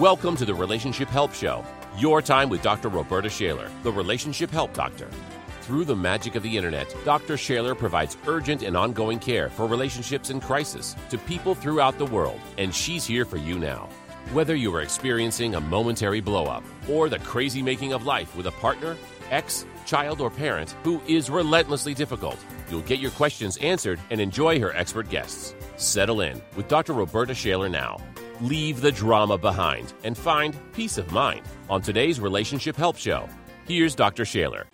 Welcome to the Relationship Help Show, your time with Dr. Roberta Shaler, the Relationship Help Doctor. Through the magic of the internet, Dr. Shaler provides urgent and ongoing care for relationships in crisis to people throughout the world, and she's here for you now. Whether you are experiencing a momentary blowup or the crazy making of life with a partner, ex, child, or parent who is relentlessly difficult, you'll get your questions answered and enjoy her expert guests. Settle in with Dr. Roberta Shaler now. Leave the drama behind and find peace of mind on today's Relationship Help Show. Here's Dr. Shaler.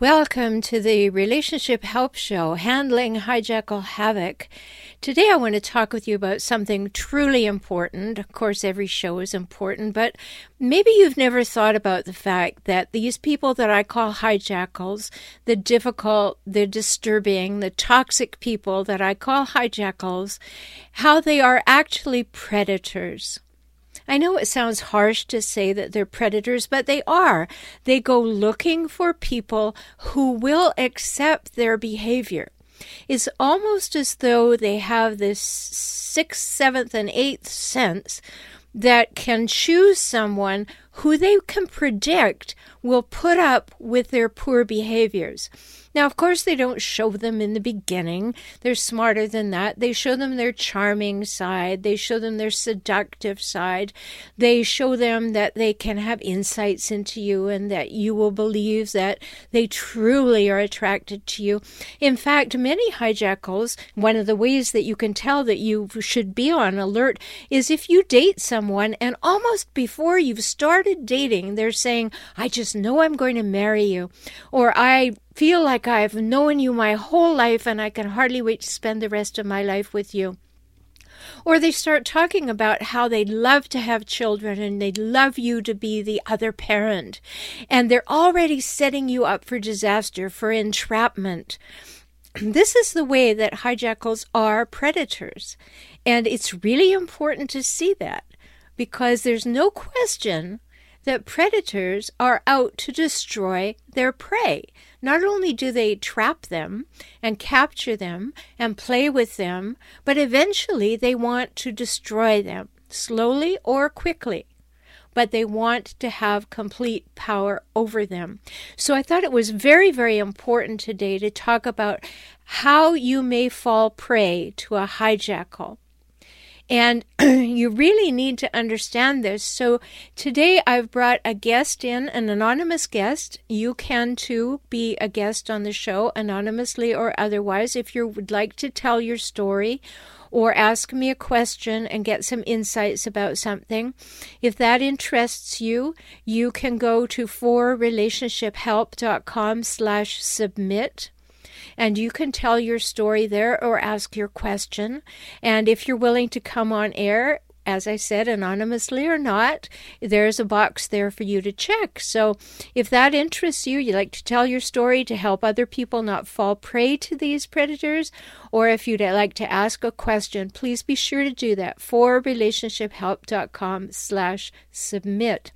Welcome to the Relationship Help Show, Handling Hijackal Havoc. Today I want to talk with you about something truly important. Of course, every show is important, but maybe you've never thought about the fact that these people that I call hijackals, the difficult, the disturbing, the toxic people that I call hijackals, how they are actually predators. I know it sounds harsh to say that they're predators, but they are. They go looking for people who will accept their behavior. It's almost as though they have this sixth, seventh, and eighth sense that can choose someone who they can predict will put up with their poor behaviors. Now, of course, they don't show them in the beginning. They're smarter than that. They show them their charming side. They show them their seductive side. They show them that they can have insights into you and that you will believe that they truly are attracted to you. In fact, many hijackals, one of the ways that you can tell that you should be on alert is if you date someone and almost before you've started dating, they're saying, I just know I'm going to marry you, or I feel like I've known you my whole life and I can hardly wait to spend the rest of my life with you. Or they start talking about how they'd love to have children and they'd love you to be the other parent. And they're already setting you up for disaster, for entrapment. This is the way that hijackals are predators. And it's really important to see that because there's no question that predators are out to destroy their prey. Not only do they trap them and capture them and play with them, but eventually they want to destroy them, slowly or quickly. But they want to have complete power over them. So I thought it was very, very important today to talk about how you may fall prey to a hijackal. And you really need to understand this. So today I've brought a guest in, an anonymous guest. You can too be a guest on the show, anonymously or otherwise, if you would like to tell your story or ask me a question and get some insights about something. If that interests you, you can go to forrelationshiphelp.com slash submit and you can tell your story there or ask your question. And if you're willing to come on air, as I said, anonymously or not, there's a box there for you to check. So if that interests you, you like to tell your story to help other people not fall prey to these predators, or if you'd like to ask a question, please be sure to do that for relationshiphelp.com slash submit.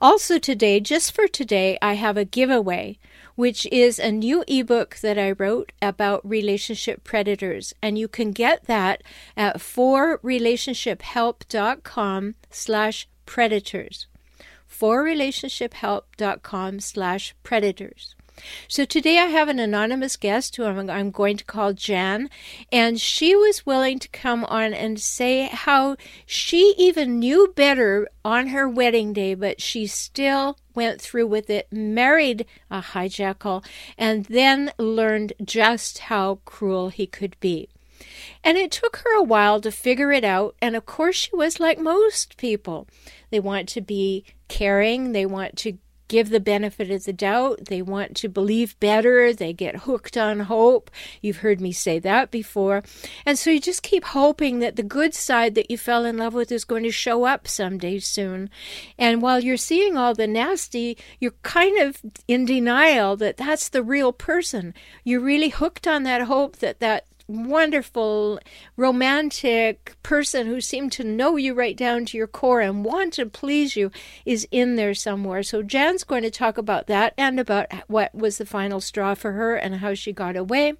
Also today, just for today, I have a giveaway which is a new ebook that I wrote about relationship predators. And you can get that at forrelationshiphelp.com slash predators. forrelationshiphelp.com slash predators. So today I have an anonymous guest who I'm, I'm, going to call Jan, and she was willing to come on and say how she even knew better on her wedding day, but she still went through with it, married a hijackal, and then learned just how cruel he could be. And it took her a while to figure it out. And of course, she was like most people. They want to be caring, they want to give the benefit of the doubt. They want to believe better. They get hooked on hope. You've heard me say that before. And so you just keep hoping that the good side that you fell in love with is going to show up someday soon. And while you're seeing all the nasty, you're kind of in denial that that's the real person. You're really hooked on that hope that that wonderful, romantic person who seemed to know you right down to your core and want to please you is in there somewhere. So Jan's going to talk about that and about what was the final straw for her and how she got away.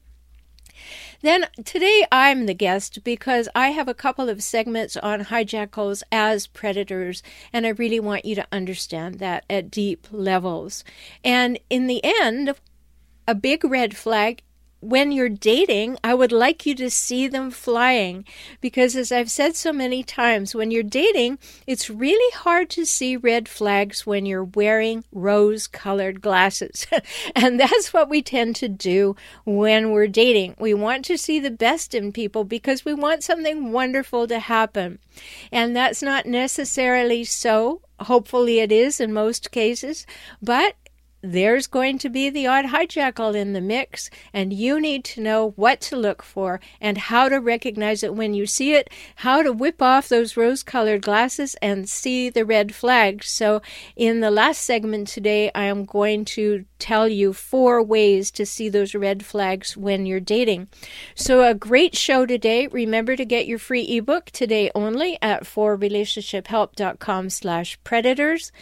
Then today I'm the guest because I have a couple of segments on hijackals as predators, and I really want you to understand that at deep levels. And in the end, a big red flag when you're dating, I would like you to see them flying because, as I've said so many times, when you're dating, it's really hard to see red flags when you're wearing rose colored glasses. and that's what we tend to do when we're dating. We want to see the best in people because we want something wonderful to happen. And that's not necessarily so. Hopefully, it is in most cases, but there's going to be the odd hijackal in the mix, and you need to know what to look for and how to recognize it when you see it, how to whip off those rose colored glasses and see the red flags. So, in the last segment today, I am going to tell you four ways to see those red flags when you're dating. So, a great show today. Remember to get your free ebook today only at forrelationshiphelp.com slash predators.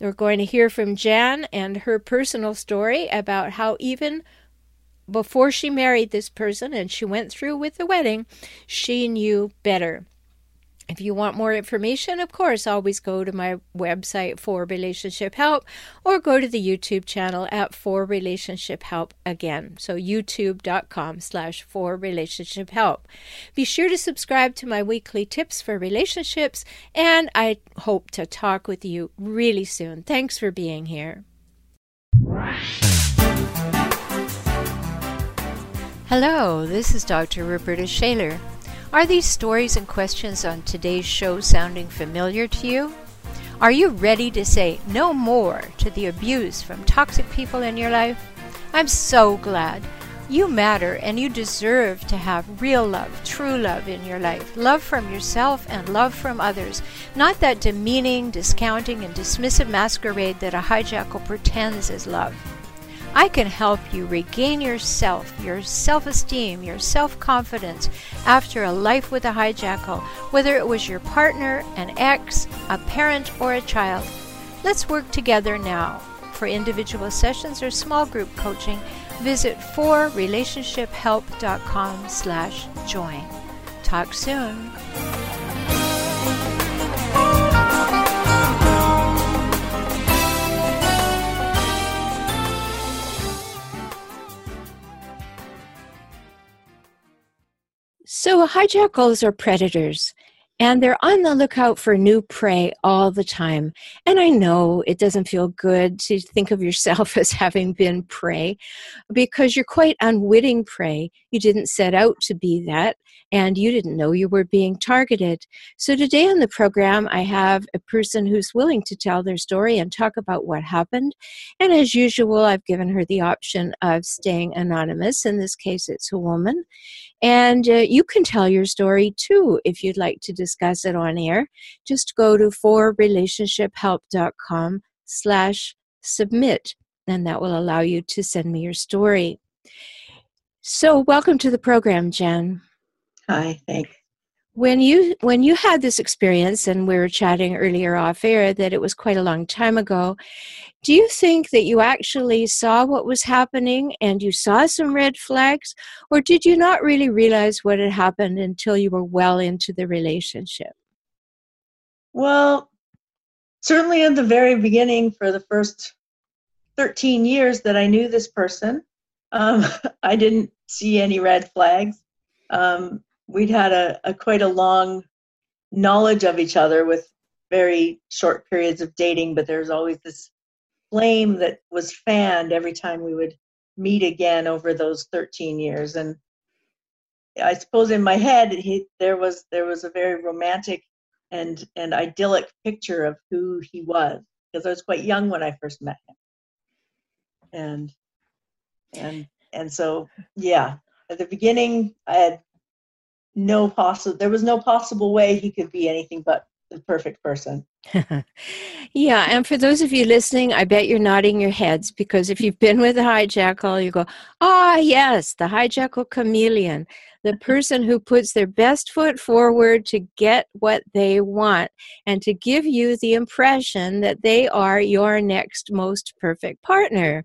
We're going to hear from Jan and her personal story about how even before she married this person and she went through with the wedding, she knew better. If you want more information, of course, always go to my website for relationship help or go to the YouTube channel at for relationship help again. So youtube.com slash for relationship help. Be sure to subscribe to my weekly tips for relationships and I hope to talk with you really soon. Thanks for being here. Hello, this is Dr. Roberta Shaler. Are these stories and questions on today's show sounding familiar to you? Are you ready to say no more to the abuse from toxic people in your life? I'm so glad. You matter and you deserve to have real love, true love in your life. Love from yourself and love from others. Not that demeaning, discounting, and dismissive masquerade that a hijackal pretends is love. I can help you regain yourself, your self esteem, your self confidence after a life with a hijackal, whether it was your partner, an ex, a parent, or a child. Let's work together now. For individual sessions or small group coaching, visit forrelationshiphelp.com slash join. Talk soon. So, hijackals are predators and they're on the lookout for new prey all the time. And I know it doesn't feel good to think of yourself as having been prey because you're quite unwitting prey. You didn't set out to be that, and you didn't know you were being targeted. So, today on the program, I have a person who's willing to tell their story and talk about what happened. And as usual, I've given her the option of staying anonymous. In this case, it's a woman. And uh, you can tell your story too if you'd like to discuss it on air. Just go to forrelationshiphelp.com slash submit, and that will allow you to send me your story. So welcome to the program, Jen. Hi, thanks. When you when you had this experience, and we were chatting earlier off air that it was quite a long time ago, do you think that you actually saw what was happening and you saw some red flags, or did you not really realize what had happened until you were well into the relationship? Well, certainly in the very beginning, for the first 13 years that I knew this person, um, I didn't see any red flags. Um, we'd had a, a quite a long knowledge of each other with very short periods of dating, but there's always this flame that was fanned every time we would meet again over those 13 years. And I suppose in my head, he, there was there was a very romantic and and idyllic picture of who he was because I was quite young when I first met him. And and and so yeah, at the beginning, I had no possible there was no possible way he could be anything but the perfect person. Yeah and for those of you listening i bet you're nodding your heads because if you've been with a hijackal you go ah oh, yes the hijackal chameleon the person who puts their best foot forward to get what they want and to give you the impression that they are your next most perfect partner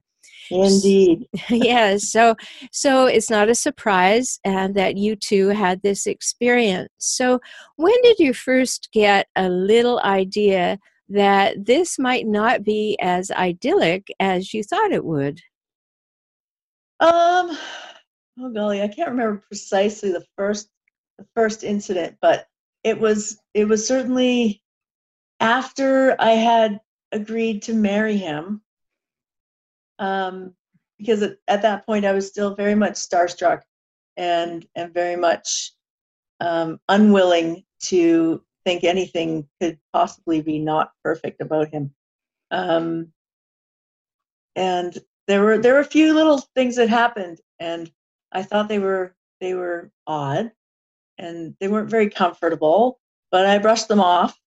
Indeed. yes. So so it's not a surprise and that you two had this experience. So when did you first get a little idea that this might not be as idyllic as you thought it would? Um oh golly, I can't remember precisely the first the first incident, but it was it was certainly after I had agreed to marry him um, because at, at, that point I was still very much starstruck and and very much um, unwilling to think anything could possibly be not perfect about him. Um, and there were there were a few little things that happened, and I thought they were they were odd, and they weren't very comfortable. But I brushed them off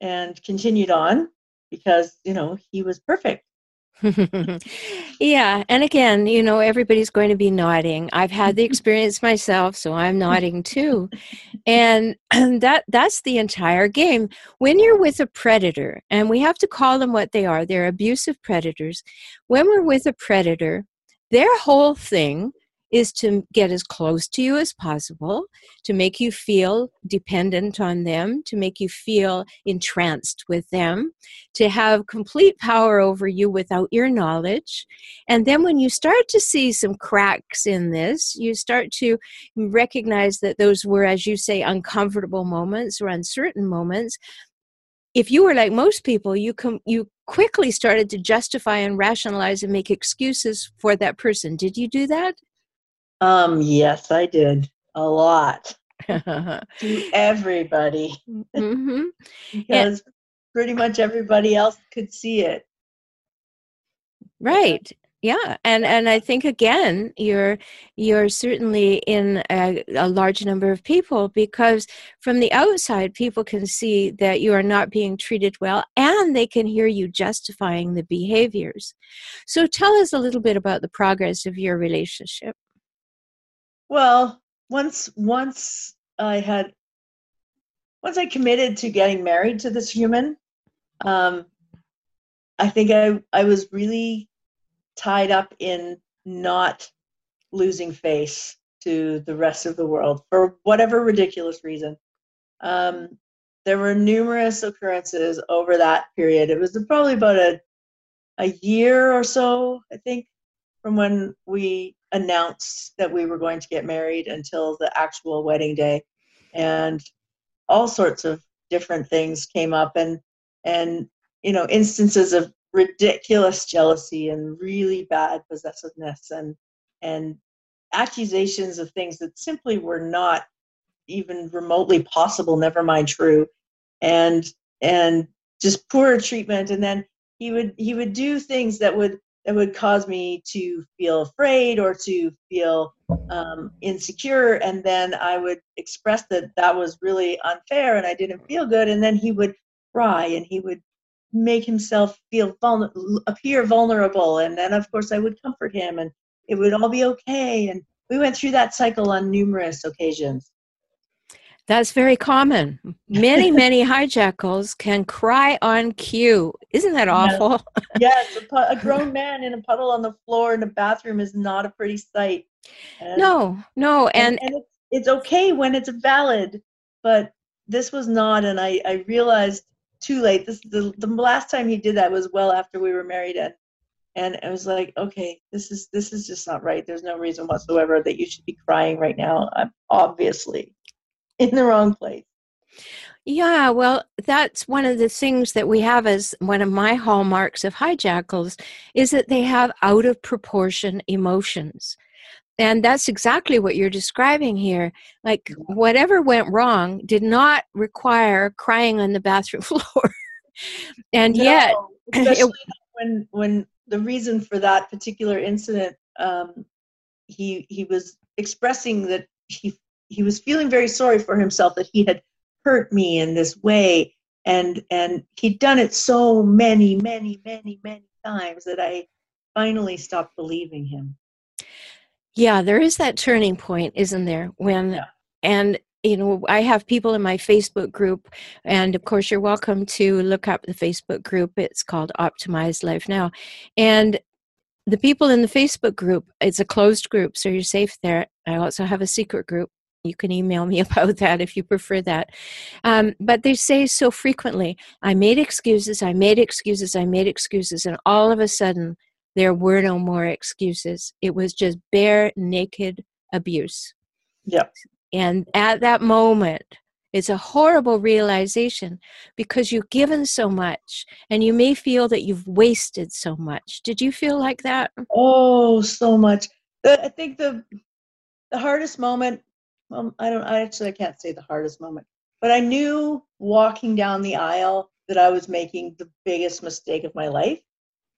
and continued on because you know he was perfect yeah, and again, you know, everybody's going to be nodding. I've had the experience myself, so I'm nodding too. And that that's the entire game. When you're with a predator, and we have to call them what they are, they're abusive predators. When we're with a predator, their whole thing is to get as close to you as possible, to make you feel dependent on them, to make you feel entranced with them, to have complete power over you without your knowledge. And then when you start to see some cracks in this, you start to recognize that those were, as you say, uncomfortable moments or uncertain moments. If you were like most people, you com- you quickly started to justify and rationalize and make excuses for that person. Did you do that? Um, yes, I did a lot to everybody mm-hmm. because and, pretty much everybody else could see it. Right. Yeah, and and I think again, you're you're certainly in a, a, large number of people because from the outside, people can see that you are not being treated well, and they can hear you justifying the behaviors. So, tell us a little bit about the progress of your relationship. Well, once once I had once I committed to getting married to this human, um, I think I I was really tied up in not losing face to the rest of the world for whatever ridiculous reason. Um, there were numerous occurrences over that period. It was probably about a a year or so, I think, from when we announced that we were going to get married until the actual wedding day. And all sorts of different things came up and and you know instances of ridiculous jealousy and really bad possessiveness and and accusations of things that simply were not even remotely possible never mind true. And and just poor treatment. And then he would he would do things that would that would cause me to feel afraid or to feel um, insecure and then i would express that that was really unfair and i didn't feel good and then he would cry and he would make himself feel appear vulnerable and then of course i would comfort him and it would all be okay and we went through that cycle on numerous occasions that's very common. Many, many hijackals can cry on cue. Isn't that awful? Yes, a, a, grown man in a puddle on the floor in a bathroom is not a pretty sight. And, no, no, and, and, and it's, it's okay when it's valid, but this was not, and I, I realized too late. This the, the last time he did that was well after we were married, and and I was like, okay, this is this is just not right. There's no reason whatsoever that you should be crying right now. Uh, obviously in the wrong place. Yeah, well, that's one of the things that we have as one of my hallmarks of hijackals is that they have out of proportion emotions. And that's exactly what you're describing here. Like whatever went wrong did not require crying on the bathroom floor. and no, yet it, when when the reason for that particular incident um, he he was expressing that he he was feeling very sorry for himself that he had hurt me in this way and and he'd done it so many many many many times that i finally stopped believing him yeah there is that turning point isn't there when yeah. and you know i have people in my facebook group and of course you're welcome to look up the facebook group it's called optimized life now and the people in the Facebook group, it's a closed group, so you're safe there. I also have a secret group. You can email me about that if you prefer that. Um, but they say so frequently, I made excuses, I made excuses, I made excuses, and all of a sudden, there were no more excuses. It was just bare, naked abuse. Yep. And at that moment, it's a horrible realization because you've given so much and you may feel that you've wasted so much. Did you feel like that? Oh, so much. I think the the hardest moment, well, I don't I actually I can't say the hardest moment, but I knew walking down the aisle that I was making the biggest mistake of my life,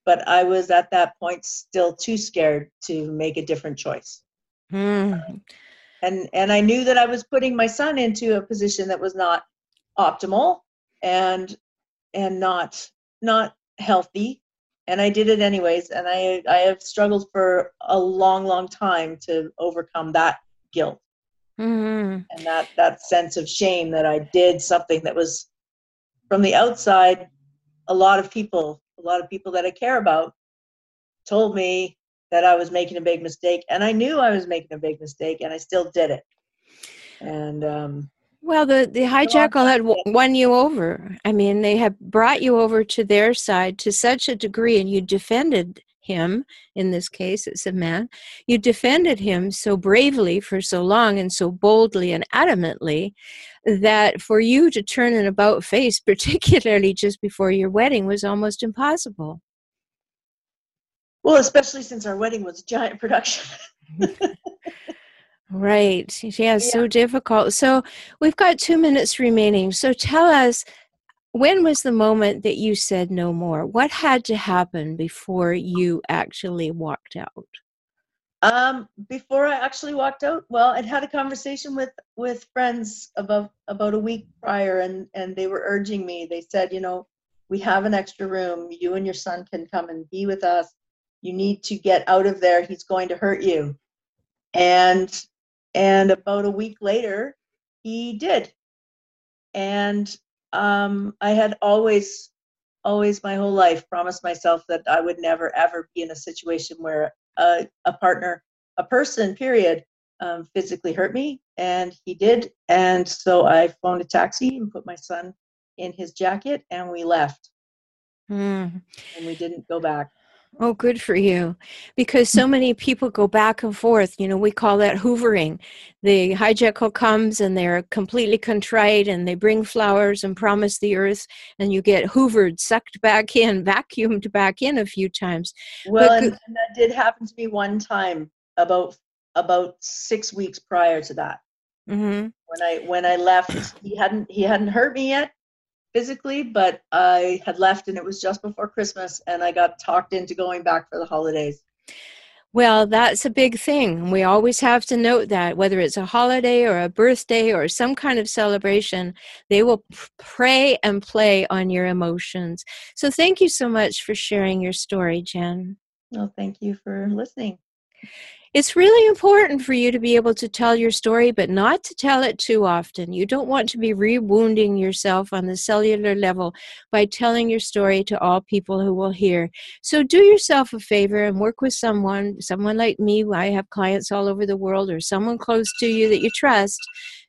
but I was at that point still too scared to make a different choice. Hmm and and I knew that I was putting my son into a position that was not optimal and and not not healthy and I did it anyways and I I have struggled for a long long time to overcome that guilt mm-hmm. and that that sense of shame that I did something that was from the outside a lot of people a lot of people that I care about told me that I was making a big mistake, and I knew I was making a big mistake, and I still did it. And um, well, the the hijackal had won you over. I mean, they had brought you over to their side to such a degree, and you defended him. In this case, it's a man. You defended him so bravely for so long and so boldly and adamantly that for you to turn an about face, particularly just before your wedding, was almost impossible. Well, especially since our wedding was a giant production. right. Yeah, yeah, so difficult. So we've got two minutes remaining. So tell us when was the moment that you said no more? What had to happen before you actually walked out? Um, before I actually walked out, well, I'd had a conversation with with friends about about a week prior, and and they were urging me. They said, you know, we have an extra room. You and your son can come and be with us you need to get out of there he's going to hurt you and and about a week later he did and um, i had always always my whole life promised myself that i would never ever be in a situation where a, a partner a person period um, physically hurt me and he did. And so i phoned a taxi and put my son in his jacket and we left. Mm. and we didn't go back Oh, good for you. Because so many people go back and forth. You know, we call that hoovering. The hijackal comes and they're completely contrite and they bring flowers and promise the earth, and you get hoovered, sucked back in, vacuumed back in a few times. Well, and, and that did happen to me one time about about six weeks prior to that. Mm-hmm. When I when I left, he hadn't he hadn't hurt me yet, physically, but I had left and it was just before Christmas and I got talked into going back for the holidays. Well, that's a big thing. We always have to note that whether it's a holiday or a birthday or some kind of celebration, they will prey and play on your emotions. So, thank you so much for sharing your story, Jen. Well, thank you for listening it's really important for you to be able to tell your story, but not to tell it too often. You don't want to be rewounding yourself on the cellular level by telling your story to all people who will hear. So do yourself a favor and work with someone, someone like me. I have clients all over the world, or someone close to you that you trust,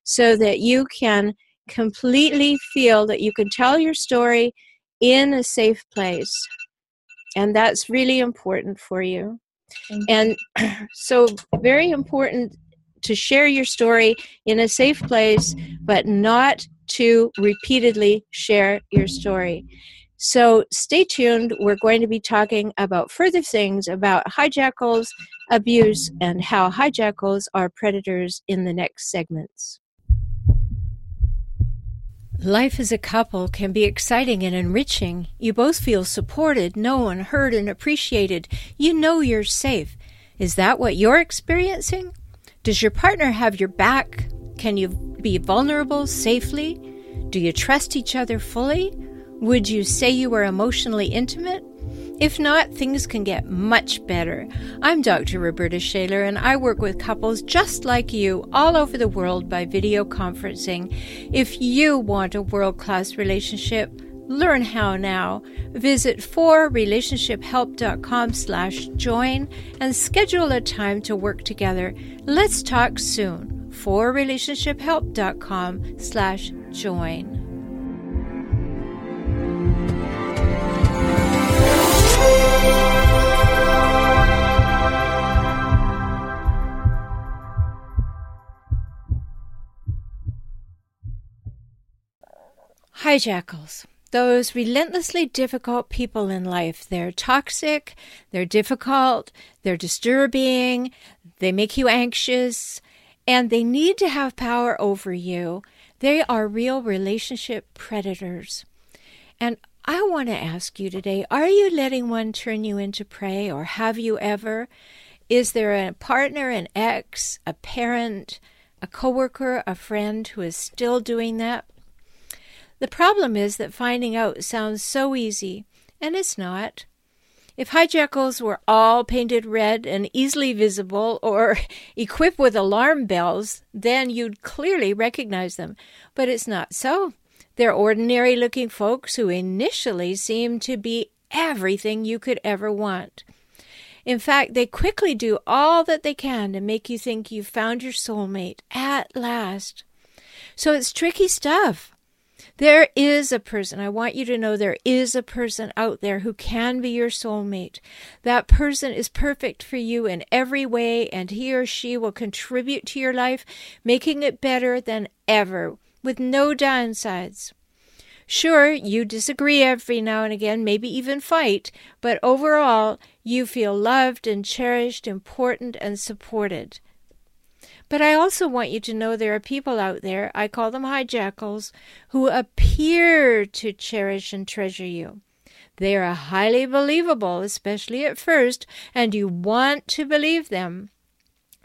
so that you can completely feel that you can tell your story in a safe place. And that's really important for you. Mm-hmm. And so, very important to share your story in a safe place, but not to repeatedly share your story. So, stay tuned. We're going to be talking about further things about hijackals, abuse, and how hijackals are predators in the next segments. Life as a couple can be exciting and enriching. You both feel supported, known, heard, and appreciated. You know you're safe. Is that what you're experiencing? Does your partner have your back? Can you be vulnerable safely? Do you trust each other fully? Would you say you are emotionally intimate? If not, things can get much better. I'm Dr. Roberta Shaler, and I work with couples just like you all over the world by video conferencing. If you want a world class relationship, Learn how now. Visit forrelationshiphelp.com slash join and schedule a time to work together. Let's talk soon. forrelationshiphelp.com slash join. Hijackals those relentlessly difficult people in life. They're toxic, they're difficult, they're disturbing, they make you anxious, and they need to have power over you. They are real relationship predators. And I want to ask you today are you letting one turn you into prey, or have you ever? Is there a partner, an ex, a parent, a coworker, a friend who is still doing that? The problem is that finding out sounds so easy, and it's not. If hijackals were all painted red and easily visible or equipped with alarm bells, then you'd clearly recognize them. But it's not so. They're ordinary looking folks who initially seem to be everything you could ever want. In fact, they quickly do all that they can to make you think you've found your soulmate at last. So it's tricky stuff. There is a person, I want you to know there is a person out there who can be your soulmate. That person is perfect for you in every way, and he or she will contribute to your life, making it better than ever, with no downsides. Sure, you disagree every now and again, maybe even fight, but overall, you feel loved and cherished, important and supported. But I also want you to know there are people out there, I call them hijackals, who appear to cherish and treasure you. They are highly believable, especially at first, and you want to believe them.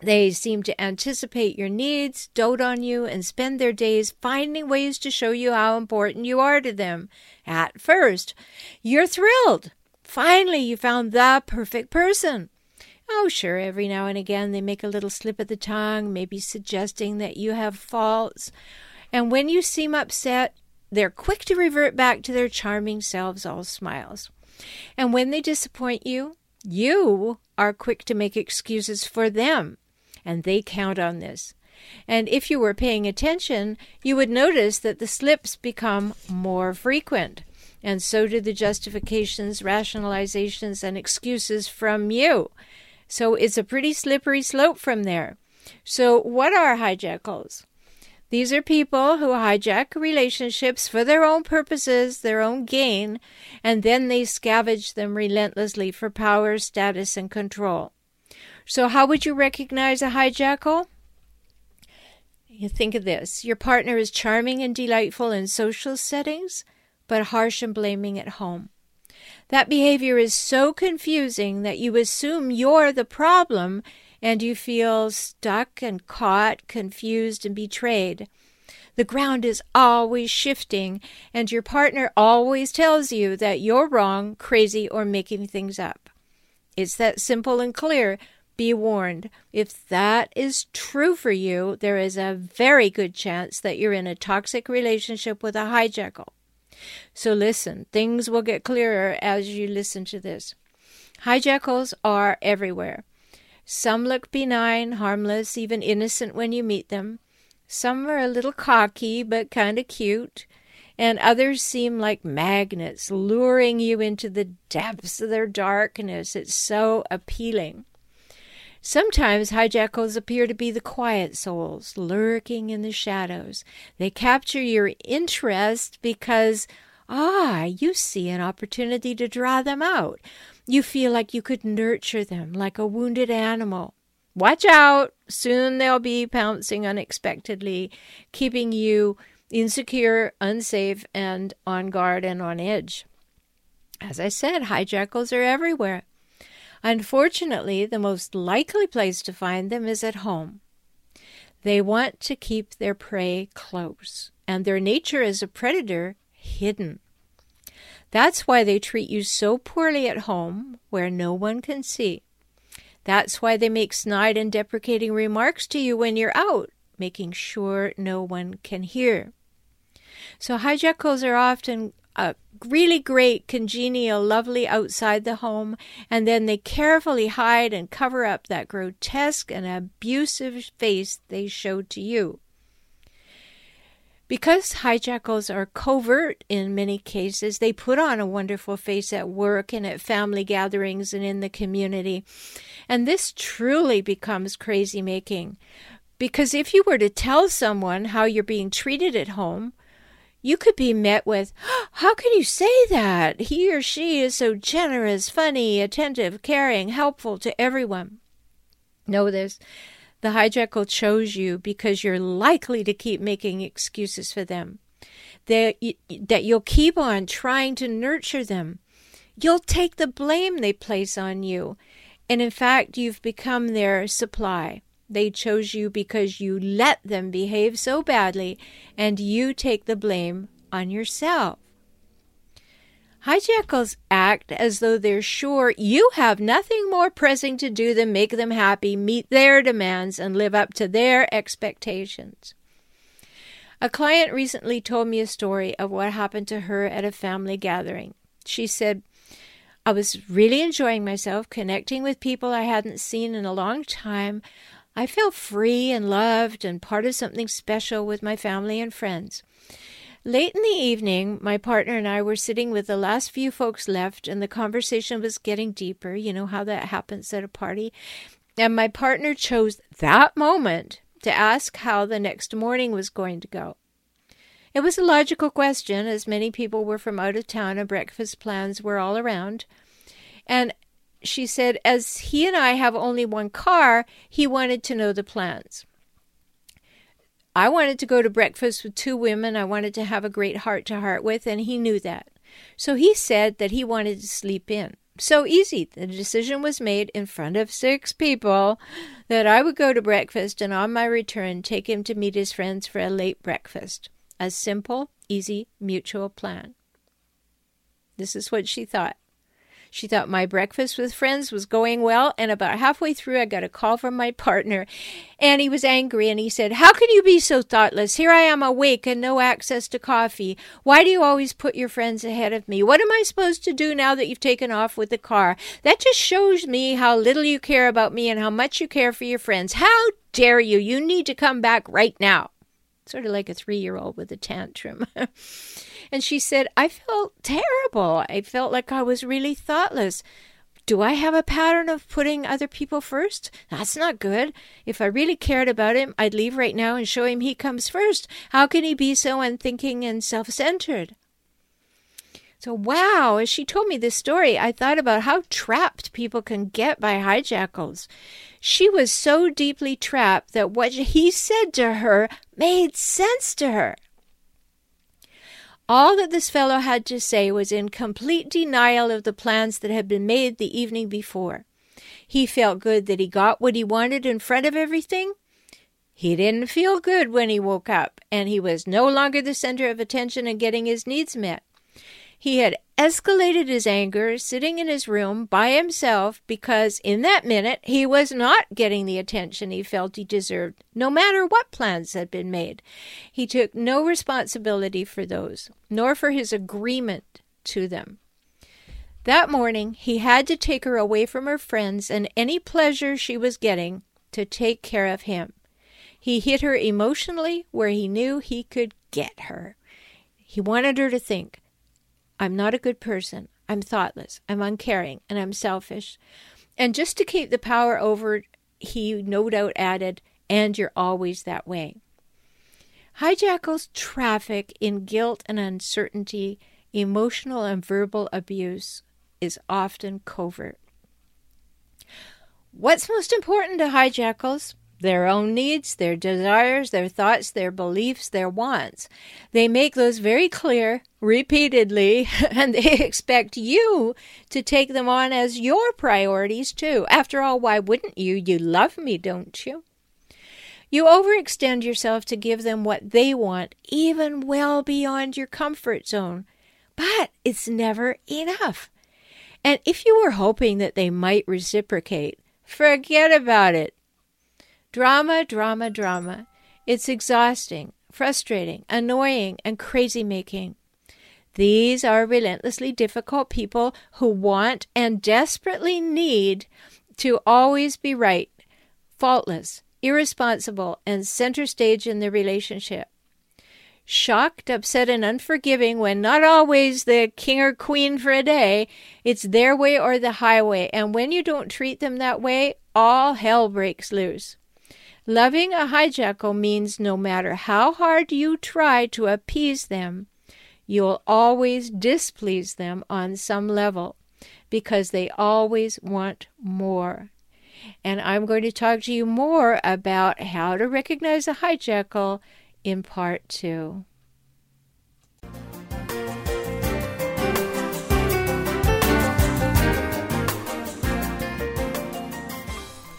They seem to anticipate your needs, dote on you, and spend their days finding ways to show you how important you are to them. At first, you're thrilled. Finally, you found the perfect person. Oh, sure, every now and again they make a little slip of the tongue, maybe suggesting that you have faults. And when you seem upset, they're quick to revert back to their charming selves, all smiles. And when they disappoint you, you are quick to make excuses for them, and they count on this. And if you were paying attention, you would notice that the slips become more frequent, and so do the justifications, rationalizations, and excuses from you. So it's a pretty slippery slope from there. So, what are hijackals? These are people who hijack relationships for their own purposes, their own gain, and then they scavenge them relentlessly for power, status, and control. So, how would you recognize a hijackal? You think of this your partner is charming and delightful in social settings, but harsh and blaming at home. That behavior is so confusing that you assume you're the problem and you feel stuck and caught, confused, and betrayed. The ground is always shifting, and your partner always tells you that you're wrong, crazy, or making things up. It's that simple and clear. Be warned. If that is true for you, there is a very good chance that you're in a toxic relationship with a hijackal. So listen, things will get clearer as you listen to this. Hijackals are everywhere. Some look benign, harmless, even innocent when you meet them. Some are a little cocky, but kind of cute. And others seem like magnets, luring you into the depths of their darkness. It's so appealing. Sometimes hijackals appear to be the quiet souls lurking in the shadows. They capture your interest because, ah, you see an opportunity to draw them out. You feel like you could nurture them like a wounded animal. Watch out! Soon they'll be pouncing unexpectedly, keeping you insecure, unsafe, and on guard and on edge. As I said, hijackals are everywhere. Unfortunately, the most likely place to find them is at home. They want to keep their prey close, and their nature as a predator hidden. That's why they treat you so poorly at home, where no one can see. That's why they make snide and deprecating remarks to you when you're out, making sure no one can hear. So hijackals are often a really great, congenial, lovely outside the home, and then they carefully hide and cover up that grotesque and abusive face they show to you. Because hijackals are covert in many cases, they put on a wonderful face at work and at family gatherings and in the community. And this truly becomes crazy making. Because if you were to tell someone how you're being treated at home, you could be met with, How can you say that? He or she is so generous, funny, attentive, caring, helpful to everyone. Know this the hijackal chose you because you're likely to keep making excuses for them. That, that you'll keep on trying to nurture them. You'll take the blame they place on you. And in fact, you've become their supply. They chose you because you let them behave so badly, and you take the blame on yourself. Hijackals act as though they're sure you have nothing more pressing to do than make them happy, meet their demands, and live up to their expectations. A client recently told me a story of what happened to her at a family gathering. She said, I was really enjoying myself, connecting with people I hadn't seen in a long time. I felt free and loved and part of something special with my family and friends. Late in the evening, my partner and I were sitting with the last few folks left, and the conversation was getting deeper. You know how that happens at a party. And my partner chose that moment to ask how the next morning was going to go. It was a logical question, as many people were from out of town and breakfast plans were all around. And she said, as he and I have only one car, he wanted to know the plans. I wanted to go to breakfast with two women I wanted to have a great heart to heart with, and he knew that. So he said that he wanted to sleep in. So easy. The decision was made in front of six people that I would go to breakfast and on my return take him to meet his friends for a late breakfast. A simple, easy, mutual plan. This is what she thought. She thought my breakfast with friends was going well, and about halfway through, I got a call from my partner, and he was angry and he said, How can you be so thoughtless? Here I am awake and no access to coffee. Why do you always put your friends ahead of me? What am I supposed to do now that you've taken off with the car? That just shows me how little you care about me and how much you care for your friends. How dare you? You need to come back right now. Sort of like a three year old with a tantrum. And she said, I felt terrible. I felt like I was really thoughtless. Do I have a pattern of putting other people first? That's not good. If I really cared about him, I'd leave right now and show him he comes first. How can he be so unthinking and self centered? So, wow, as she told me this story, I thought about how trapped people can get by hijackals. She was so deeply trapped that what he said to her made sense to her. All that this fellow had to say was in complete denial of the plans that had been made the evening before. He felt good that he got what he wanted in front of everything. He didn't feel good when he woke up, and he was no longer the center of attention and getting his needs met. He had escalated his anger sitting in his room by himself because in that minute he was not getting the attention he felt he deserved, no matter what plans had been made. He took no responsibility for those, nor for his agreement to them. That morning he had to take her away from her friends and any pleasure she was getting to take care of him. He hit her emotionally where he knew he could get her. He wanted her to think, I'm not a good person. I'm thoughtless. I'm uncaring. And I'm selfish. And just to keep the power over, he no doubt added, and you're always that way. Hijackals traffic in guilt and uncertainty, emotional and verbal abuse is often covert. What's most important to hijackals? Their own needs, their desires, their thoughts, their beliefs, their wants. They make those very clear repeatedly, and they expect you to take them on as your priorities too. After all, why wouldn't you? You love me, don't you? You overextend yourself to give them what they want, even well beyond your comfort zone. But it's never enough. And if you were hoping that they might reciprocate, forget about it. Drama, drama, drama. It's exhausting, frustrating, annoying, and crazy making. These are relentlessly difficult people who want and desperately need to always be right, faultless, irresponsible, and center stage in the relationship. Shocked, upset, and unforgiving when not always the king or queen for a day, it's their way or the highway, and when you don't treat them that way, all hell breaks loose. Loving a hijackal means no matter how hard you try to appease them, you'll always displease them on some level because they always want more. And I'm going to talk to you more about how to recognize a hijackal in part two.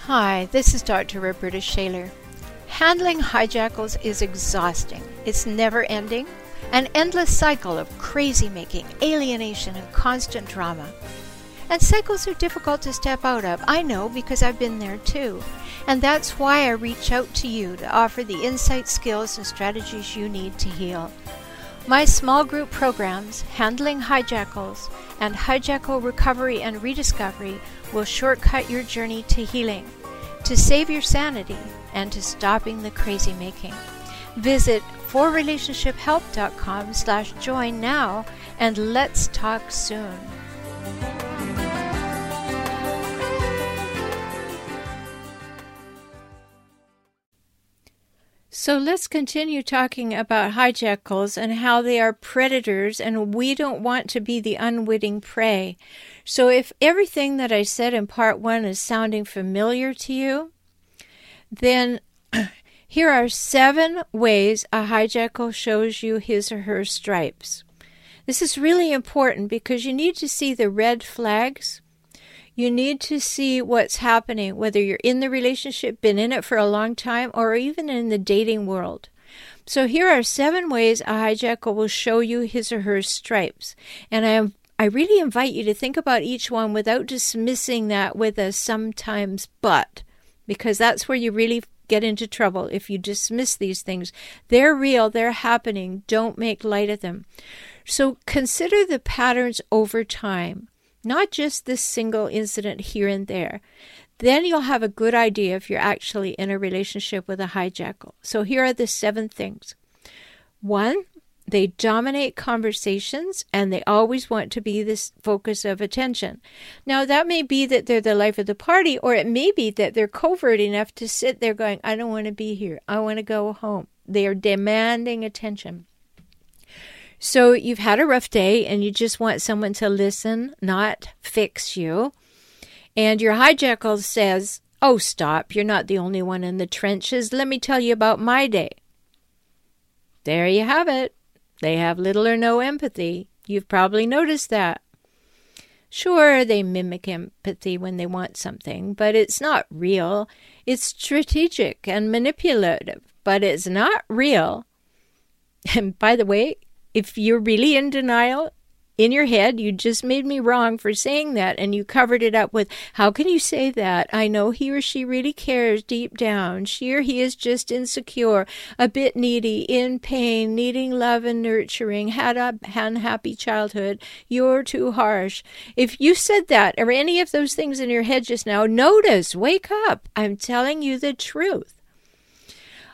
Hi, this is Dr. Roberta Shaler. Handling hijackals is exhausting. It's never ending, an endless cycle of crazy making, alienation, and constant drama. And cycles are difficult to step out of. I know because I've been there too. And that's why I reach out to you to offer the insight, skills, and strategies you need to heal. My small group programs, Handling Hijackals and Hijackal Recovery and Rediscovery, will shortcut your journey to healing, to save your sanity, and to stopping the crazy making. Visit forrelationshiphelp.com slash join now and let's talk soon. So let's continue talking about hijackals and how they are predators, and we don't want to be the unwitting prey. So, if everything that I said in part one is sounding familiar to you, then here are seven ways a hijackal shows you his or her stripes. This is really important because you need to see the red flags you need to see what's happening, whether you're in the relationship, been in it for a long time, or even in the dating world. So here are seven ways a hijackal will show you his or her stripes. And I I really invite you to think about each one without dismissing that with a sometimes but, because that's where you really get into trouble if you dismiss these things. They're real, they're happening. Don't make light of them. So consider the patterns over time not just this single incident here and there. Then you'll have a good idea if you're actually in a relationship with a hijackal. So here are the seven things. One, they dominate conversations and they always want to be this focus of attention. Now, that may be that they're the life of the party, or it may be that they're covert enough to sit there going, I don't want to be here. I want to go home. They are demanding attention. So you've had a rough day and you just want someone to listen, not fix you. And your hijackal says, Oh, stop, you're not the only one in the trenches. Let me tell you about my day. There you have it. They have little or no empathy. You've probably noticed that. Sure, they mimic empathy when they want something, but it's not real. It's strategic and manipulative, but it's not real. And by the way, if you're really in denial in your head, you just made me wrong for saying that, and you covered it up with, How can you say that? I know he or she really cares deep down. She or he is just insecure, a bit needy, in pain, needing love and nurturing, had a unhappy childhood. You're too harsh. If you said that or any of those things in your head just now, notice, wake up. I'm telling you the truth.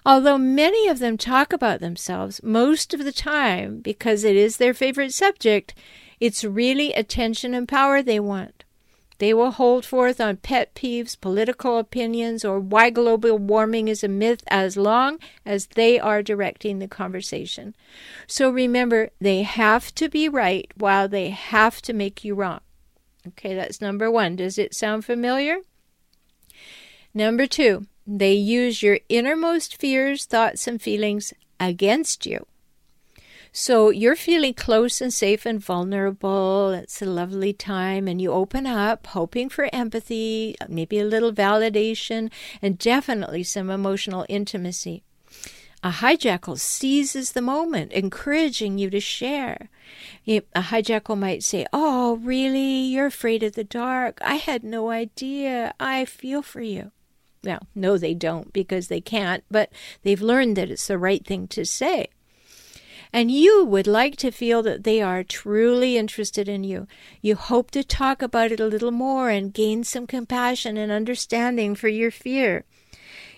Although many of them talk about themselves most of the time because it is their favorite subject, it's really attention and power they want. They will hold forth on pet peeves, political opinions, or why global warming is a myth as long as they are directing the conversation. So remember, they have to be right while they have to make you wrong. Okay, that's number one. Does it sound familiar? Number two, they use your innermost fears, thoughts, and feelings against you. So you're feeling close and safe and vulnerable. It's a lovely time, and you open up, hoping for empathy, maybe a little validation, and definitely some emotional intimacy. A hijackal seizes the moment, encouraging you to share. A hijackal might say, Oh, really? You're afraid of the dark? I had no idea. I feel for you. Well, no, they don't because they can't, but they've learned that it's the right thing to say. and you would like to feel that they are truly interested in you. You hope to talk about it a little more and gain some compassion and understanding for your fear.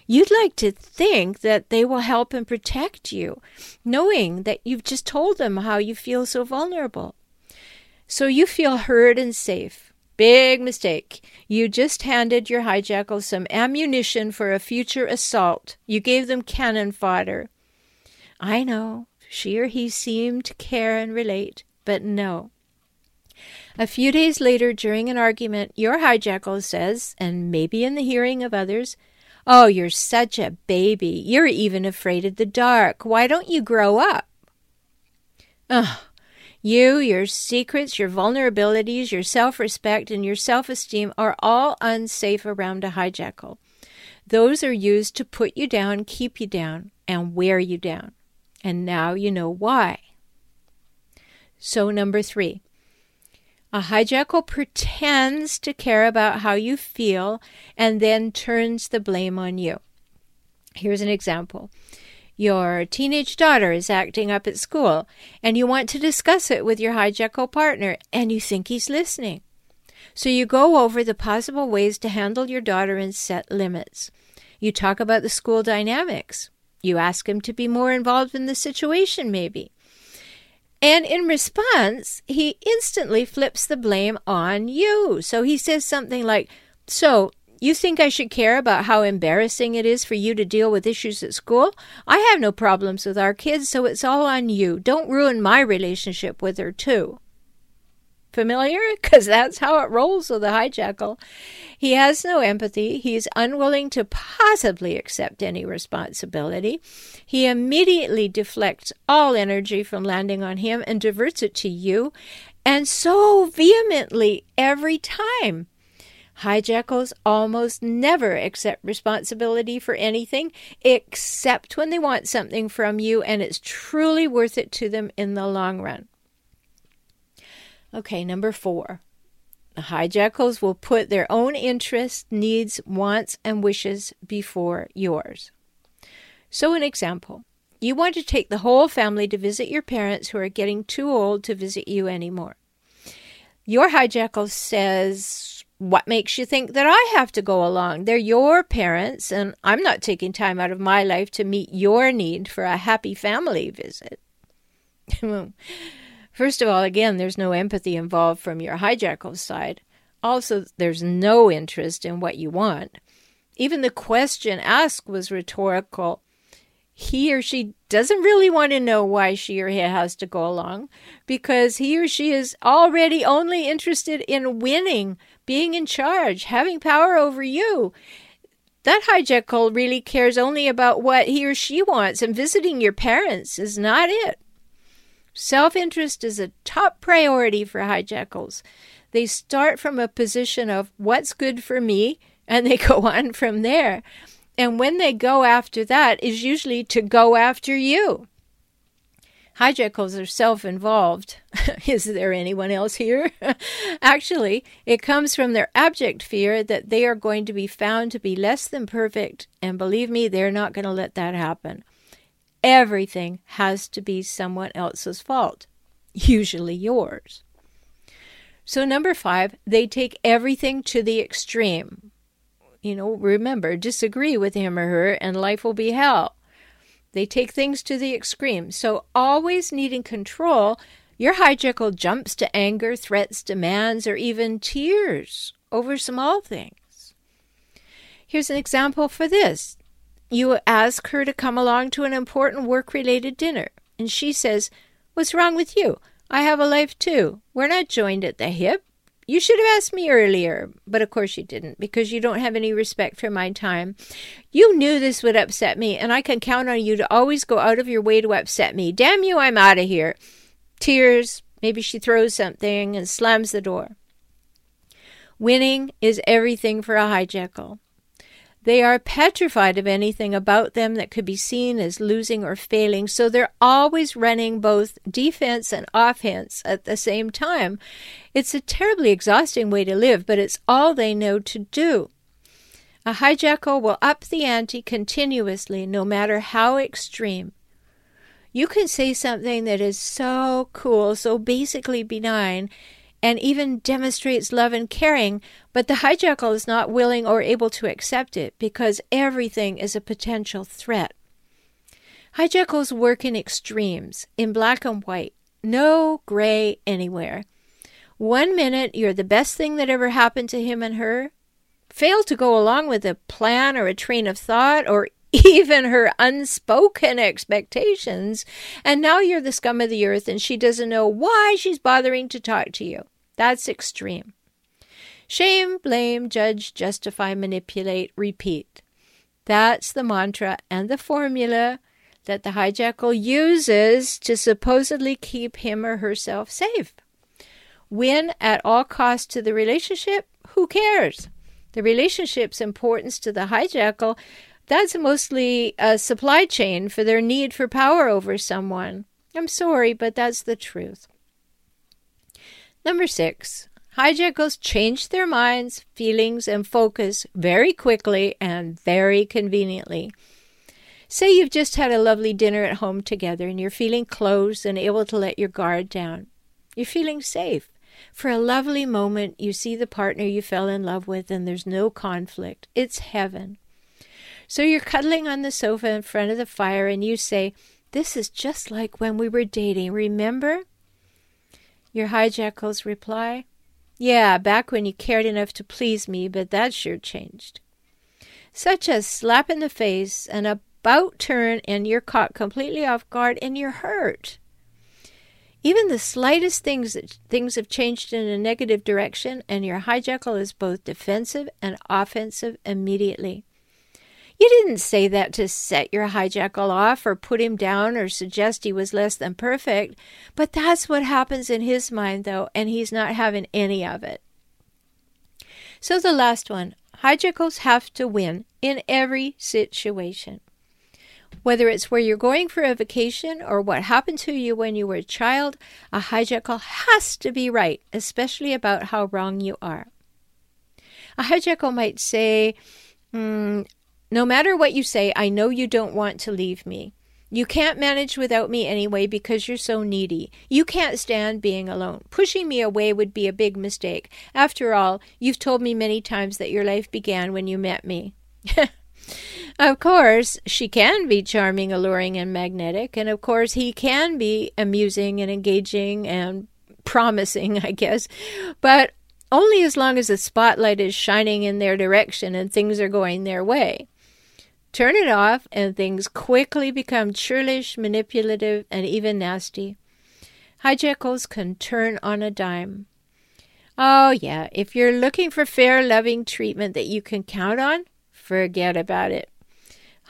You'd like to think that they will help and protect you, knowing that you've just told them how you feel so vulnerable. So you feel heard and safe. Big mistake. You just handed your hijackal some ammunition for a future assault. You gave them cannon fodder. I know, she or he seemed to care and relate, but no. A few days later, during an argument, your hijackal says, and maybe in the hearing of others, Oh, you're such a baby. You're even afraid of the dark. Why don't you grow up? Ugh. You, your secrets, your vulnerabilities, your self respect, and your self esteem are all unsafe around a hijackal. Those are used to put you down, keep you down, and wear you down. And now you know why. So, number three, a hijackal pretends to care about how you feel and then turns the blame on you. Here's an example. Your teenage daughter is acting up at school, and you want to discuss it with your hijackal partner, and you think he's listening. So you go over the possible ways to handle your daughter and set limits. You talk about the school dynamics. You ask him to be more involved in the situation, maybe. And in response, he instantly flips the blame on you. So he says something like, So, you think I should care about how embarrassing it is for you to deal with issues at school? I have no problems with our kids, so it's all on you. Don't ruin my relationship with her, too. Familiar? Because that's how it rolls with a hijackal. He has no empathy. He's unwilling to possibly accept any responsibility. He immediately deflects all energy from landing on him and diverts it to you, and so vehemently every time. Hijackals almost never accept responsibility for anything except when they want something from you and it's truly worth it to them in the long run. Okay, number four. The hijackals will put their own interests, needs, wants, and wishes before yours. So, an example you want to take the whole family to visit your parents who are getting too old to visit you anymore. Your hijackal says, What makes you think that I have to go along? They're your parents, and I'm not taking time out of my life to meet your need for a happy family visit. First of all, again, there's no empathy involved from your hijackal side. Also, there's no interest in what you want. Even the question asked was rhetorical. He or she doesn't really want to know why she or he has to go along because he or she is already only interested in winning, being in charge, having power over you. That hijackal really cares only about what he or she wants, and visiting your parents is not it. Self interest is a top priority for hijackals. They start from a position of what's good for me, and they go on from there. And when they go after that, is usually to go after you. Hijackals are self involved. is there anyone else here? Actually, it comes from their abject fear that they are going to be found to be less than perfect, and believe me, they're not going to let that happen everything has to be someone else's fault, usually yours. So, number five, they take everything to the extreme. You know, remember, disagree with him or her, and life will be hell. They take things to the extreme. So, always needing control, your hijackal jumps to anger, threats, demands, or even tears over small things. Here's an example for this you ask her to come along to an important work related dinner, and she says, What's wrong with you? I have a life too. We're not joined at the hip. You should have asked me earlier, but of course you didn't because you don't have any respect for my time. You knew this would upset me, and I can count on you to always go out of your way to upset me. Damn you, I'm out of here. Tears. Maybe she throws something and slams the door. Winning is everything for a hijackal. They are petrified of anything about them that could be seen as losing or failing, so they're always running both defense and offense at the same time. It's a terribly exhausting way to live, but it's all they know to do. A hijackal will up the ante continuously, no matter how extreme. You can say something that is so cool, so basically benign, and even demonstrates love and caring, but the hijackal is not willing or able to accept it because everything is a potential threat. Hijackals work in extremes, in black and white, no gray anywhere. One minute you're the best thing that ever happened to him and her, fail to go along with a plan or a train of thought or even her unspoken expectations, and now you're the scum of the earth and she doesn't know why she's bothering to talk to you. That's extreme. Shame, blame, judge, justify, manipulate, repeat. That's the mantra and the formula that the hijackal uses to supposedly keep him or herself safe. Win at all costs to the relationship? Who cares? The relationship's importance to the hijackal that's mostly a supply chain for their need for power over someone. I'm sorry, but that's the truth. Number six, hijackals change their minds, feelings, and focus very quickly and very conveniently. Say you've just had a lovely dinner at home together and you're feeling close and able to let your guard down. You're feeling safe. For a lovely moment, you see the partner you fell in love with and there's no conflict. It's heaven. So you're cuddling on the sofa in front of the fire and you say, This is just like when we were dating, remember? Your hijackals reply, Yeah, back when you cared enough to please me, but that sure changed. Such a slap in the face, an about turn, and you're caught completely off guard and you're hurt. Even the slightest things things have changed in a negative direction, and your hijackal is both defensive and offensive immediately. You didn't say that to set your hijackal off or put him down or suggest he was less than perfect, but that's what happens in his mind, though, and he's not having any of it. So, the last one hijackals have to win in every situation. Whether it's where you're going for a vacation or what happened to you when you were a child, a hijackal has to be right, especially about how wrong you are. A hijackal might say, mm, no matter what you say, I know you don't want to leave me. You can't manage without me anyway because you're so needy. You can't stand being alone. Pushing me away would be a big mistake. After all, you've told me many times that your life began when you met me. of course, she can be charming, alluring, and magnetic, and of course, he can be amusing and engaging and promising, I guess. But only as long as the spotlight is shining in their direction and things are going their way. Turn it off, and things quickly become churlish, manipulative, and even nasty. Hijackals can turn on a dime. Oh, yeah, if you're looking for fair, loving treatment that you can count on, forget about it.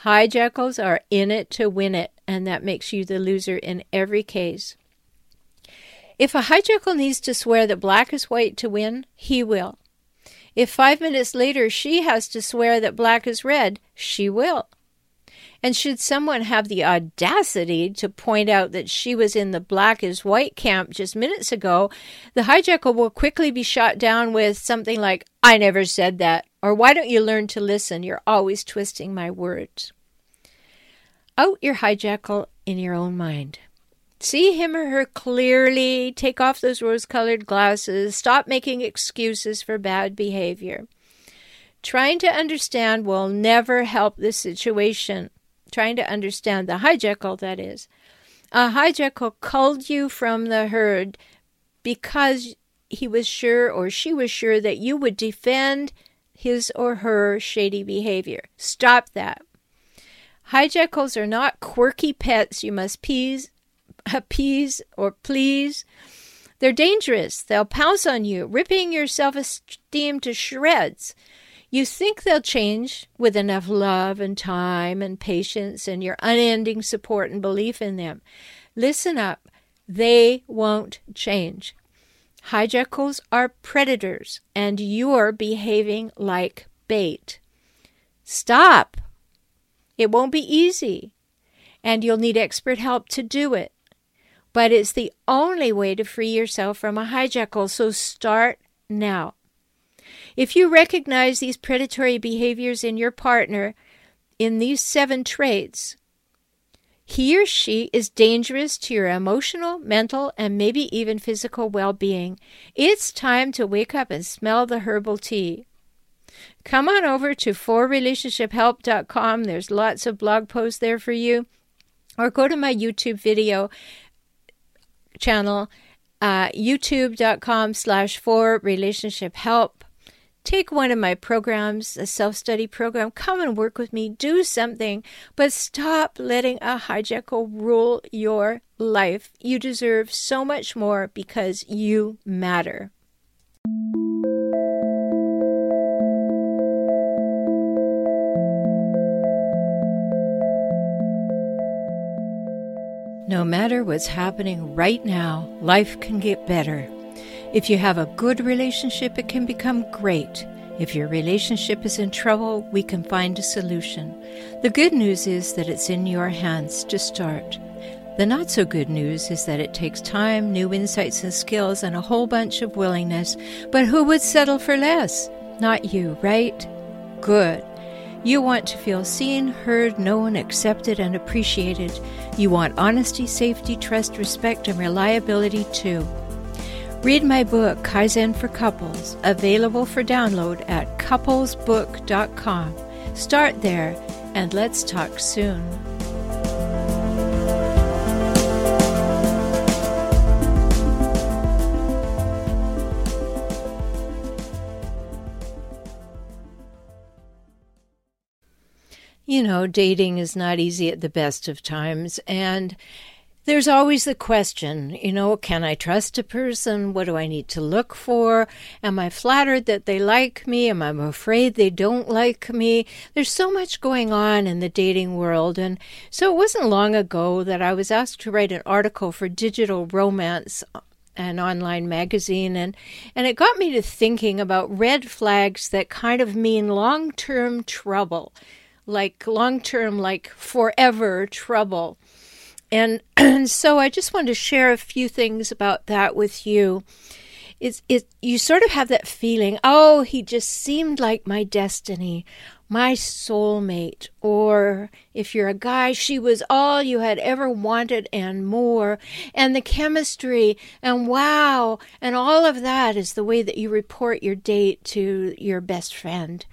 Hijackals are in it to win it, and that makes you the loser in every case. If a hijackal needs to swear that black is white to win, he will. If five minutes later she has to swear that black is red, she will. And should someone have the audacity to point out that she was in the black is white camp just minutes ago, the hijackal will quickly be shot down with something like, I never said that, or why don't you learn to listen? You're always twisting my words. Out your hijackal in your own mind. See him or her clearly, take off those rose colored glasses, stop making excuses for bad behavior. Trying to understand will never help the situation. Trying to understand the hijackal, that is. A hijackal culled you from the herd because he was sure or she was sure that you would defend his or her shady behavior. Stop that. Hijackals are not quirky pets you must please appease, or please. They're dangerous. They'll pounce on you, ripping your self esteem to shreds. You think they'll change with enough love and time and patience and your unending support and belief in them. Listen up. They won't change. Hijackals are predators, and you're behaving like bait. Stop. It won't be easy, and you'll need expert help to do it but it's the only way to free yourself from a hijackal, so start now. If you recognize these predatory behaviors in your partner, in these seven traits, he or she is dangerous to your emotional, mental, and maybe even physical well being. It's time to wake up and smell the herbal tea. Come on over to forrelationshiphelp.com. There's lots of blog posts there for you. Or go to my YouTube video channel, uh, youtube.com slash for relationship help. Take one of my programs, a self study program, come and work with me, do something, but stop letting a hijackal rule your life. You deserve so much more because you matter. No matter what's happening right now, life can get better. If you have a good relationship, it can become great. If your relationship is in trouble, we can find a solution. The good news is that it's in your hands to start. The not so good news is that it takes time, new insights and skills, and a whole bunch of willingness. But who would settle for less? Not you, right? Good. You want to feel seen, heard, known, accepted, and appreciated. You want honesty, safety, trust, respect, and reliability too. Read my book, Kaizen for Couples, available for download at couplesbook.com. Start there, and let's talk soon. You know, dating is not easy at the best of times, and there's always the question, you know, can I trust a person? What do I need to look for? Am I flattered that they like me? Am I afraid they don't like me? There's so much going on in the dating world. And so it wasn't long ago that I was asked to write an article for Digital Romance an online magazine and and it got me to thinking about red flags that kind of mean long-term trouble like long-term like forever trouble and, and so I just wanted to share a few things about that with you. It's it you sort of have that feeling, oh, he just seemed like my destiny, my soulmate, or if you're a guy, she was all you had ever wanted and more, and the chemistry and wow, and all of that is the way that you report your date to your best friend.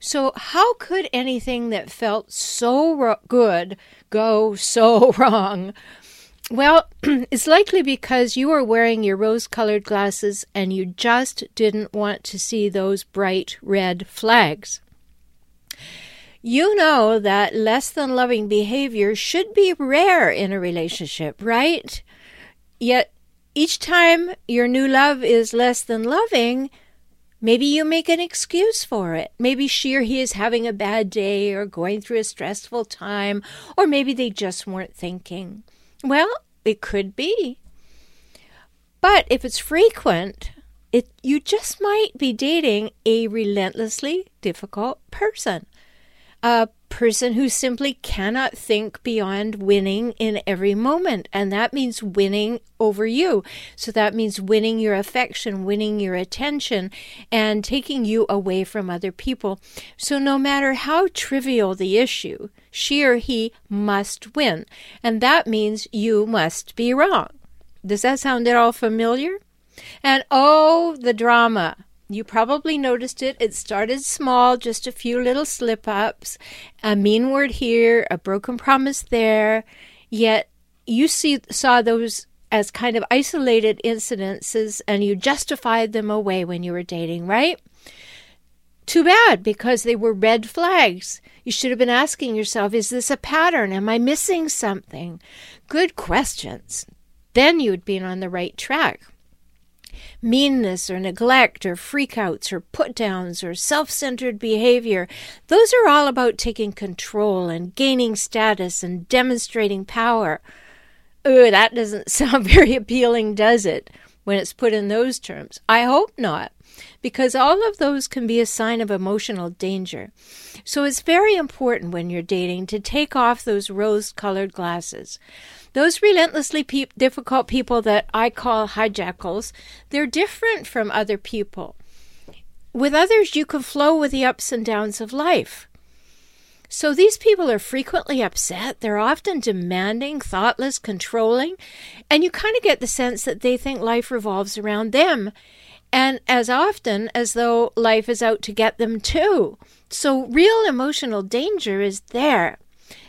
So, how could anything that felt so ro- good go so wrong? Well, it's likely because you were wearing your rose colored glasses and you just didn't want to see those bright red flags. You know that less than loving behavior should be rare in a relationship, right? Yet each time your new love is less than loving, Maybe you make an excuse for it. Maybe she or he is having a bad day or going through a stressful time, or maybe they just weren't thinking. Well, it could be. But if it's frequent, it you just might be dating a relentlessly difficult person. A person who simply cannot think beyond winning in every moment. And that means winning over you. So that means winning your affection, winning your attention, and taking you away from other people. So no matter how trivial the issue, she or he must win. And that means you must be wrong. Does that sound at all familiar? And oh, the drama. You probably noticed it. It started small, just a few little slip ups, a mean word here, a broken promise there. Yet you see, saw those as kind of isolated incidences and you justified them away when you were dating, right? Too bad, because they were red flags. You should have been asking yourself, is this a pattern? Am I missing something? Good questions. Then you'd been on the right track meanness or neglect or freakouts or put downs or self centered behavior, those are all about taking control and gaining status and demonstrating power. Oh, that doesn't sound very appealing, does it, when it's put in those terms? I hope not, because all of those can be a sign of emotional danger. So it's very important when you're dating to take off those rose colored glasses. Those relentlessly pe- difficult people that I call hijackals, they're different from other people. With others, you can flow with the ups and downs of life. So these people are frequently upset. They're often demanding, thoughtless, controlling, and you kind of get the sense that they think life revolves around them. And as often as though life is out to get them too. So real emotional danger is there.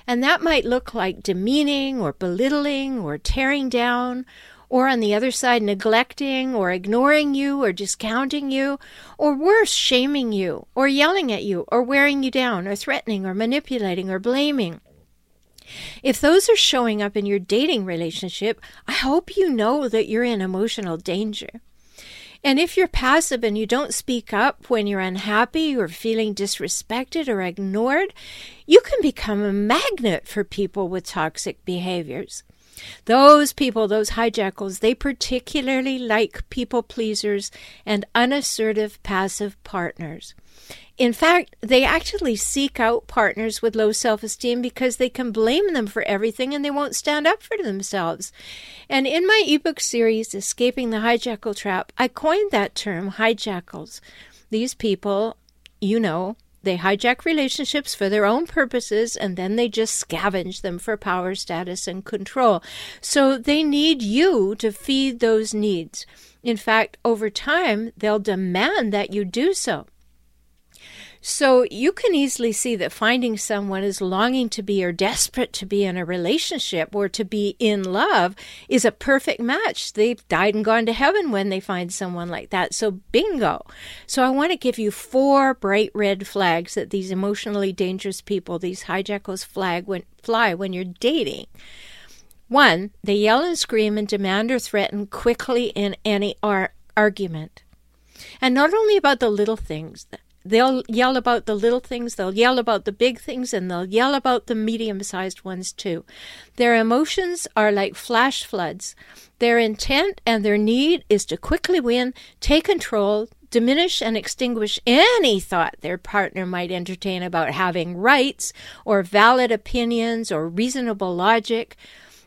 And that might look like demeaning or belittling or tearing down or on the other side, neglecting or ignoring you or discounting you, or worse, shaming you, or yelling at you, or wearing you down, or threatening, or manipulating, or blaming. If those are showing up in your dating relationship, I hope you know that you're in emotional danger. And if you're passive and you don't speak up when you're unhappy or feeling disrespected or ignored, you can become a magnet for people with toxic behaviors. Those people, those hijackals, they particularly like people pleasers and unassertive passive partners. In fact, they actually seek out partners with low self esteem because they can blame them for everything and they won't stand up for themselves. And in my ebook series, Escaping the Hijackal Trap, I coined that term, hijackals. These people, you know, they hijack relationships for their own purposes and then they just scavenge them for power, status, and control. So they need you to feed those needs. In fact, over time, they'll demand that you do so. So you can easily see that finding someone is longing to be or desperate to be in a relationship or to be in love is a perfect match. They've died and gone to heaven when they find someone like that. So bingo. So I want to give you four bright red flags that these emotionally dangerous people, these hijackals flag when fly when you're dating. One, they yell and scream and demand or threaten quickly in any ar- argument. And not only about the little things, They'll yell about the little things, they'll yell about the big things, and they'll yell about the medium sized ones too. Their emotions are like flash floods. Their intent and their need is to quickly win, take control, diminish and extinguish any thought their partner might entertain about having rights or valid opinions or reasonable logic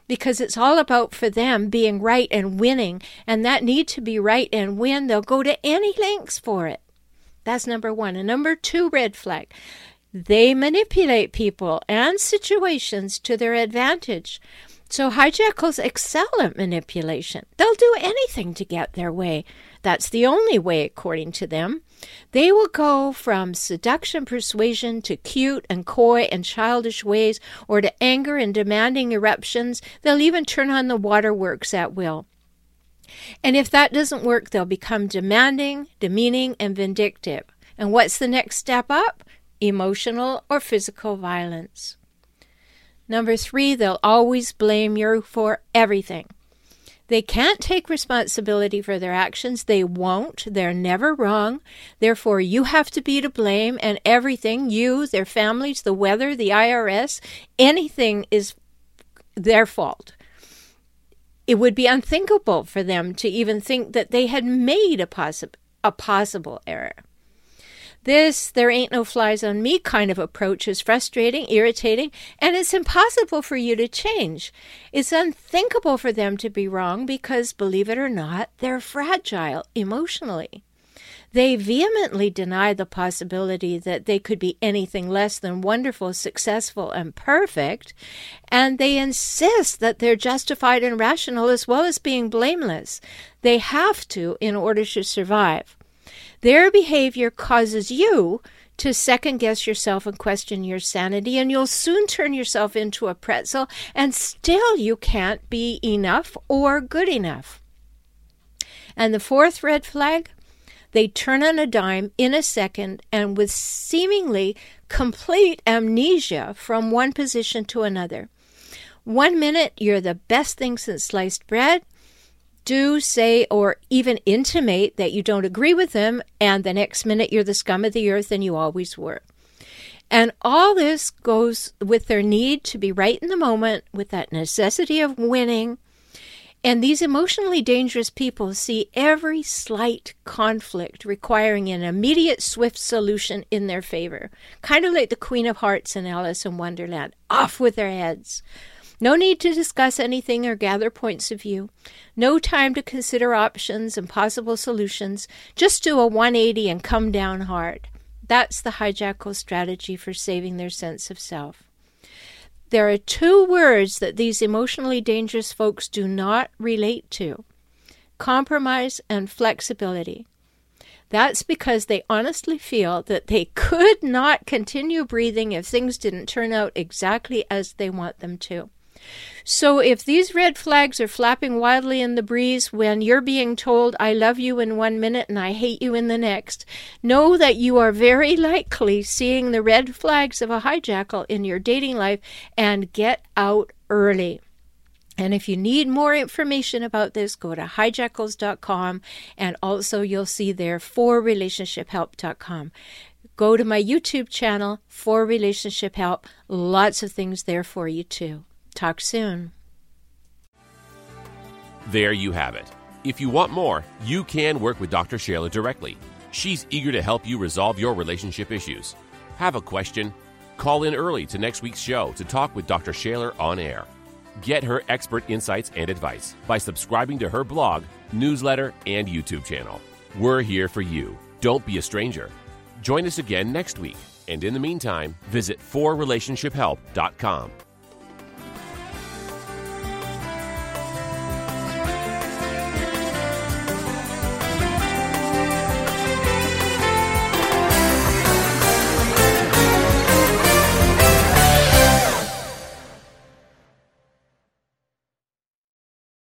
because it's all about for them being right and winning and that need to be right and win they'll go to any lengths for it that's number one. And number two red flag they manipulate people and situations to their advantage. So hijackals excel at manipulation. They'll do anything to get their way. That's the only way, according to them. They will go from seduction, persuasion to cute and coy and childish ways, or to anger and demanding eruptions. They'll even turn on the waterworks at will. And if that doesn't work, they'll become demanding, demeaning, and vindictive. And what's the next step up? Emotional or physical violence. Number three, they'll always blame you for everything. They can't take responsibility for their actions. They won't. They're never wrong. Therefore, you have to be to blame, and everything you, their families, the weather, the IRS, anything is their fault. It would be unthinkable for them to even think that they had made a, possi- a possible error. This there ain't no flies on me kind of approach is frustrating, irritating, and it's impossible for you to change. It's unthinkable for them to be wrong because, believe it or not, they're fragile emotionally. They vehemently deny the possibility that they could be anything less than wonderful, successful, and perfect, and they insist that they're justified and rational as well as being blameless. They have to in order to survive. Their behavior causes you to second guess yourself and question your sanity, and you'll soon turn yourself into a pretzel, and still you can't be enough or good enough. And the fourth red flag they turn on a dime in a second and with seemingly complete amnesia from one position to another. One minute you're the best thing since sliced bread. Do say or even intimate that you don't agree with them, and the next minute you're the scum of the earth and you always were. And all this goes with their need to be right in the moment, with that necessity of winning, and these emotionally dangerous people see every slight conflict requiring an immediate, swift solution in their favor. Kind of like the Queen of Hearts in Alice in Wonderland. Off with their heads. No need to discuss anything or gather points of view. No time to consider options and possible solutions. Just do a 180 and come down hard. That's the hijackal strategy for saving their sense of self. There are two words that these emotionally dangerous folks do not relate to compromise and flexibility. That's because they honestly feel that they could not continue breathing if things didn't turn out exactly as they want them to. So if these red flags are flapping wildly in the breeze when you're being told, I love you in one minute and I hate you in the next, know that you are very likely seeing the red flags of a hijackal in your dating life and get out early. And if you need more information about this, go to hijackals.com and also you'll see there for relationshiphelp.com. Go to my YouTube channel for relationship help. Lots of things there for you too. Talk soon. There you have it. If you want more, you can work with Dr. Shaler directly. She's eager to help you resolve your relationship issues. Have a question? Call in early to next week's show to talk with Dr. Shaler on air. Get her expert insights and advice by subscribing to her blog, newsletter, and YouTube channel. We're here for you. Don't be a stranger. Join us again next week. And in the meantime, visit forrelationshiphelp.com